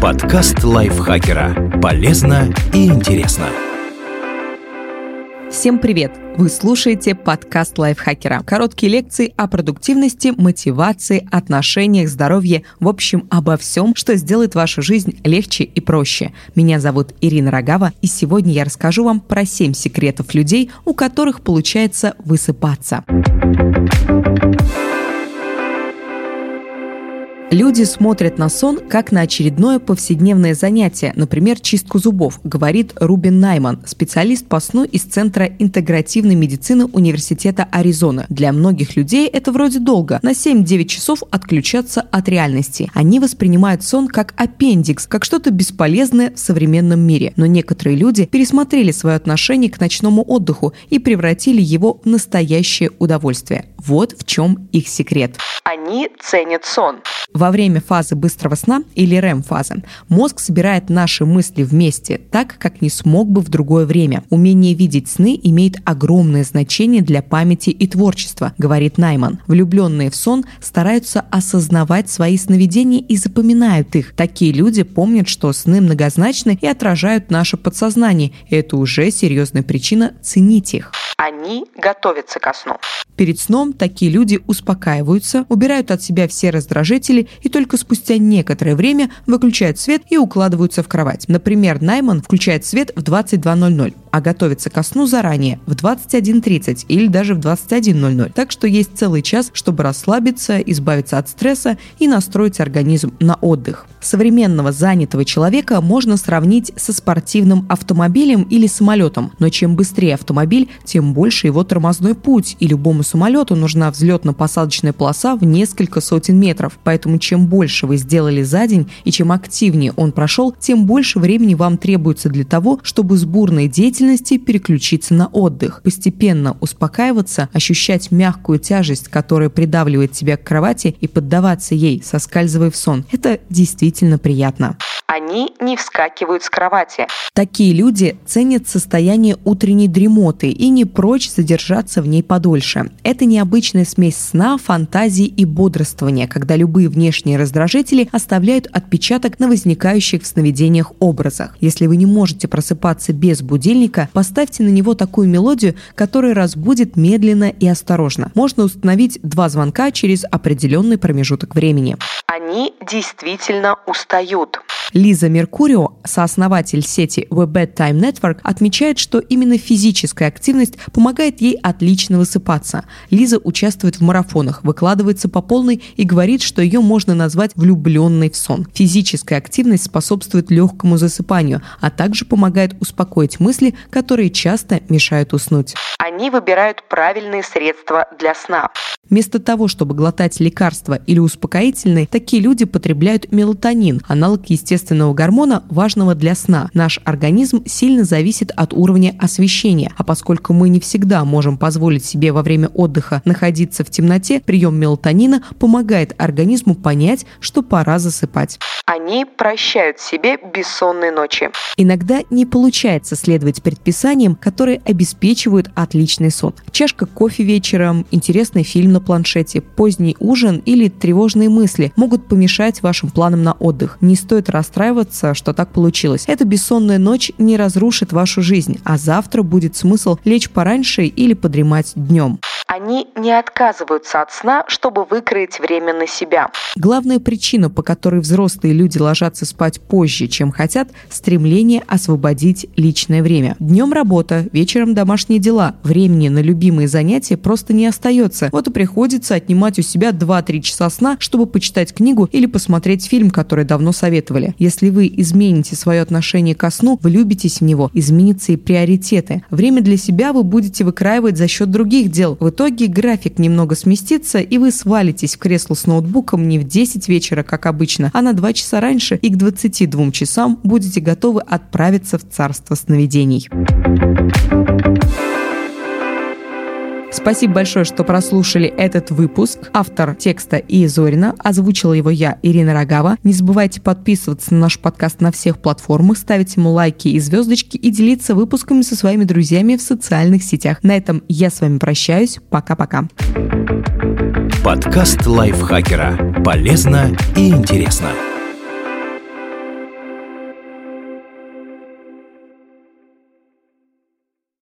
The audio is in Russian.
Подкаст лайфхакера. Полезно и интересно. Всем привет! Вы слушаете подкаст лайфхакера. Короткие лекции о продуктивности, мотивации, отношениях, здоровье, в общем, обо всем, что сделает вашу жизнь легче и проще. Меня зовут Ирина Рогава, и сегодня я расскажу вам про 7 секретов людей, у которых получается высыпаться. Люди смотрят на сон как на очередное повседневное занятие, например, чистку зубов, говорит Рубин Найман, специалист по сну из Центра интегративной медицины Университета Аризона. Для многих людей это вроде долго, на 7-9 часов отключаться от реальности. Они воспринимают сон как аппендикс, как что-то бесполезное в современном мире. Но некоторые люди пересмотрели свое отношение к ночному отдыху и превратили его в настоящее удовольствие. Вот в чем их секрет. Они ценят сон. Во время фазы быстрого сна или REM-фазы мозг собирает наши мысли вместе, так как не смог бы в другое время. Умение видеть сны имеет огромное значение для памяти и творчества, говорит Найман. Влюбленные в сон стараются осознавать свои сновидения и запоминают их. Такие люди помнят, что сны многозначны и отражают наше подсознание. Это уже серьезная причина ценить их. Они готовятся ко сну. Перед сном такие люди успокаиваются, убирают от себя все раздражители и только спустя некоторое время выключают свет и укладываются в кровать. Например, Найман включает свет в 22.00, а готовится ко сну заранее в 21.30 или даже в 21.00. Так что есть целый час, чтобы расслабиться, избавиться от стресса и настроить организм на отдых. Современного занятого человека можно сравнить со спортивным автомобилем или самолетом, но чем быстрее автомобиль, тем больше его тормозной путь, и любому самолету нужна взлетно-посадочная полоса в несколько сотен метров. Поэтому чем больше вы сделали за день и чем активнее он прошел, тем больше времени вам требуется для того, чтобы с бурной деятельности переключиться на отдых, постепенно успокаиваться, ощущать мягкую тяжесть, которая придавливает тебя к кровати и поддаваться ей, соскальзывая в сон. Это действительно приятно. Они не вскакивают с кровати. Такие люди ценят состояние утренней дремоты и не прочь задержаться в ней подольше. Это необычная смесь сна, фантазии и бодрствования, когда любые внешние раздражители оставляют отпечаток на возникающих в сновидениях образах. Если вы не можете просыпаться без будильника, поставьте на него такую мелодию, которая разбудит медленно и осторожно. Можно установить два звонка через определенный промежуток времени. Они действительно устают. Лиза Меркурио, сооснователь сети The Bedtime Network, отмечает, что именно физическая активность помогает ей отлично высыпаться. Лиза участвует в марафонах, выкладывается по полной и говорит, что ее можно назвать влюбленной в сон. Физическая активность способствует легкому засыпанию, а также помогает успокоить мысли, которые часто мешают уснуть. Они выбирают правильные средства для сна. Вместо того, чтобы глотать лекарства или успокоительные, такие люди потребляют мелатонин, аналог естественного гормона, важного для сна. Наш организм сильно зависит от уровня освещения, а поскольку мы не всегда можем позволить себе во время отдыха находиться в темноте, прием мелатонина помогает организму понять, что пора засыпать. Они прощают себе бессонные ночи. Иногда не получается следовать предписаниям, которые обеспечивают отличный сон. Чашка кофе вечером, интересный фильм на планшете, поздний ужин или тревожные мысли могут помешать вашим планам на отдых. Не стоит расстраиваться, что так получилось. Эта бессонная ночь не разрушит вашу жизнь, а завтра будет смысл лечь пораньше или подремать днем. Они не отказываются от сна, чтобы выкроить время на себя. Главная причина, по которой взрослые люди ложатся спать позже, чем хотят, стремление освободить личное время. Днем работа, вечером домашние дела. Времени на любимые занятия просто не остается. Вот и приходится отнимать у себя 2-3 часа сна, чтобы почитать книгу или посмотреть фильм, который давно советовали. Если вы измените свое отношение ко сну, влюбитесь в него, изменятся и приоритеты. Время для себя вы будете выкраивать за счет других дел. В итоге график немного сместится, и вы свалитесь в кресло с ноутбуком не в 10 вечера, как обычно, а на 2 часа раньше, и к 22 часам будете готовы отправиться в царство сновидений. Спасибо большое, что прослушали этот выпуск. Автор текста И Зорина. Озвучила его я, Ирина Рогава. Не забывайте подписываться на наш подкаст на всех платформах, ставить ему лайки и звездочки и делиться выпусками со своими друзьями в социальных сетях. На этом я с вами прощаюсь. Пока-пока. Подкаст лайфхакера. Полезно и интересно.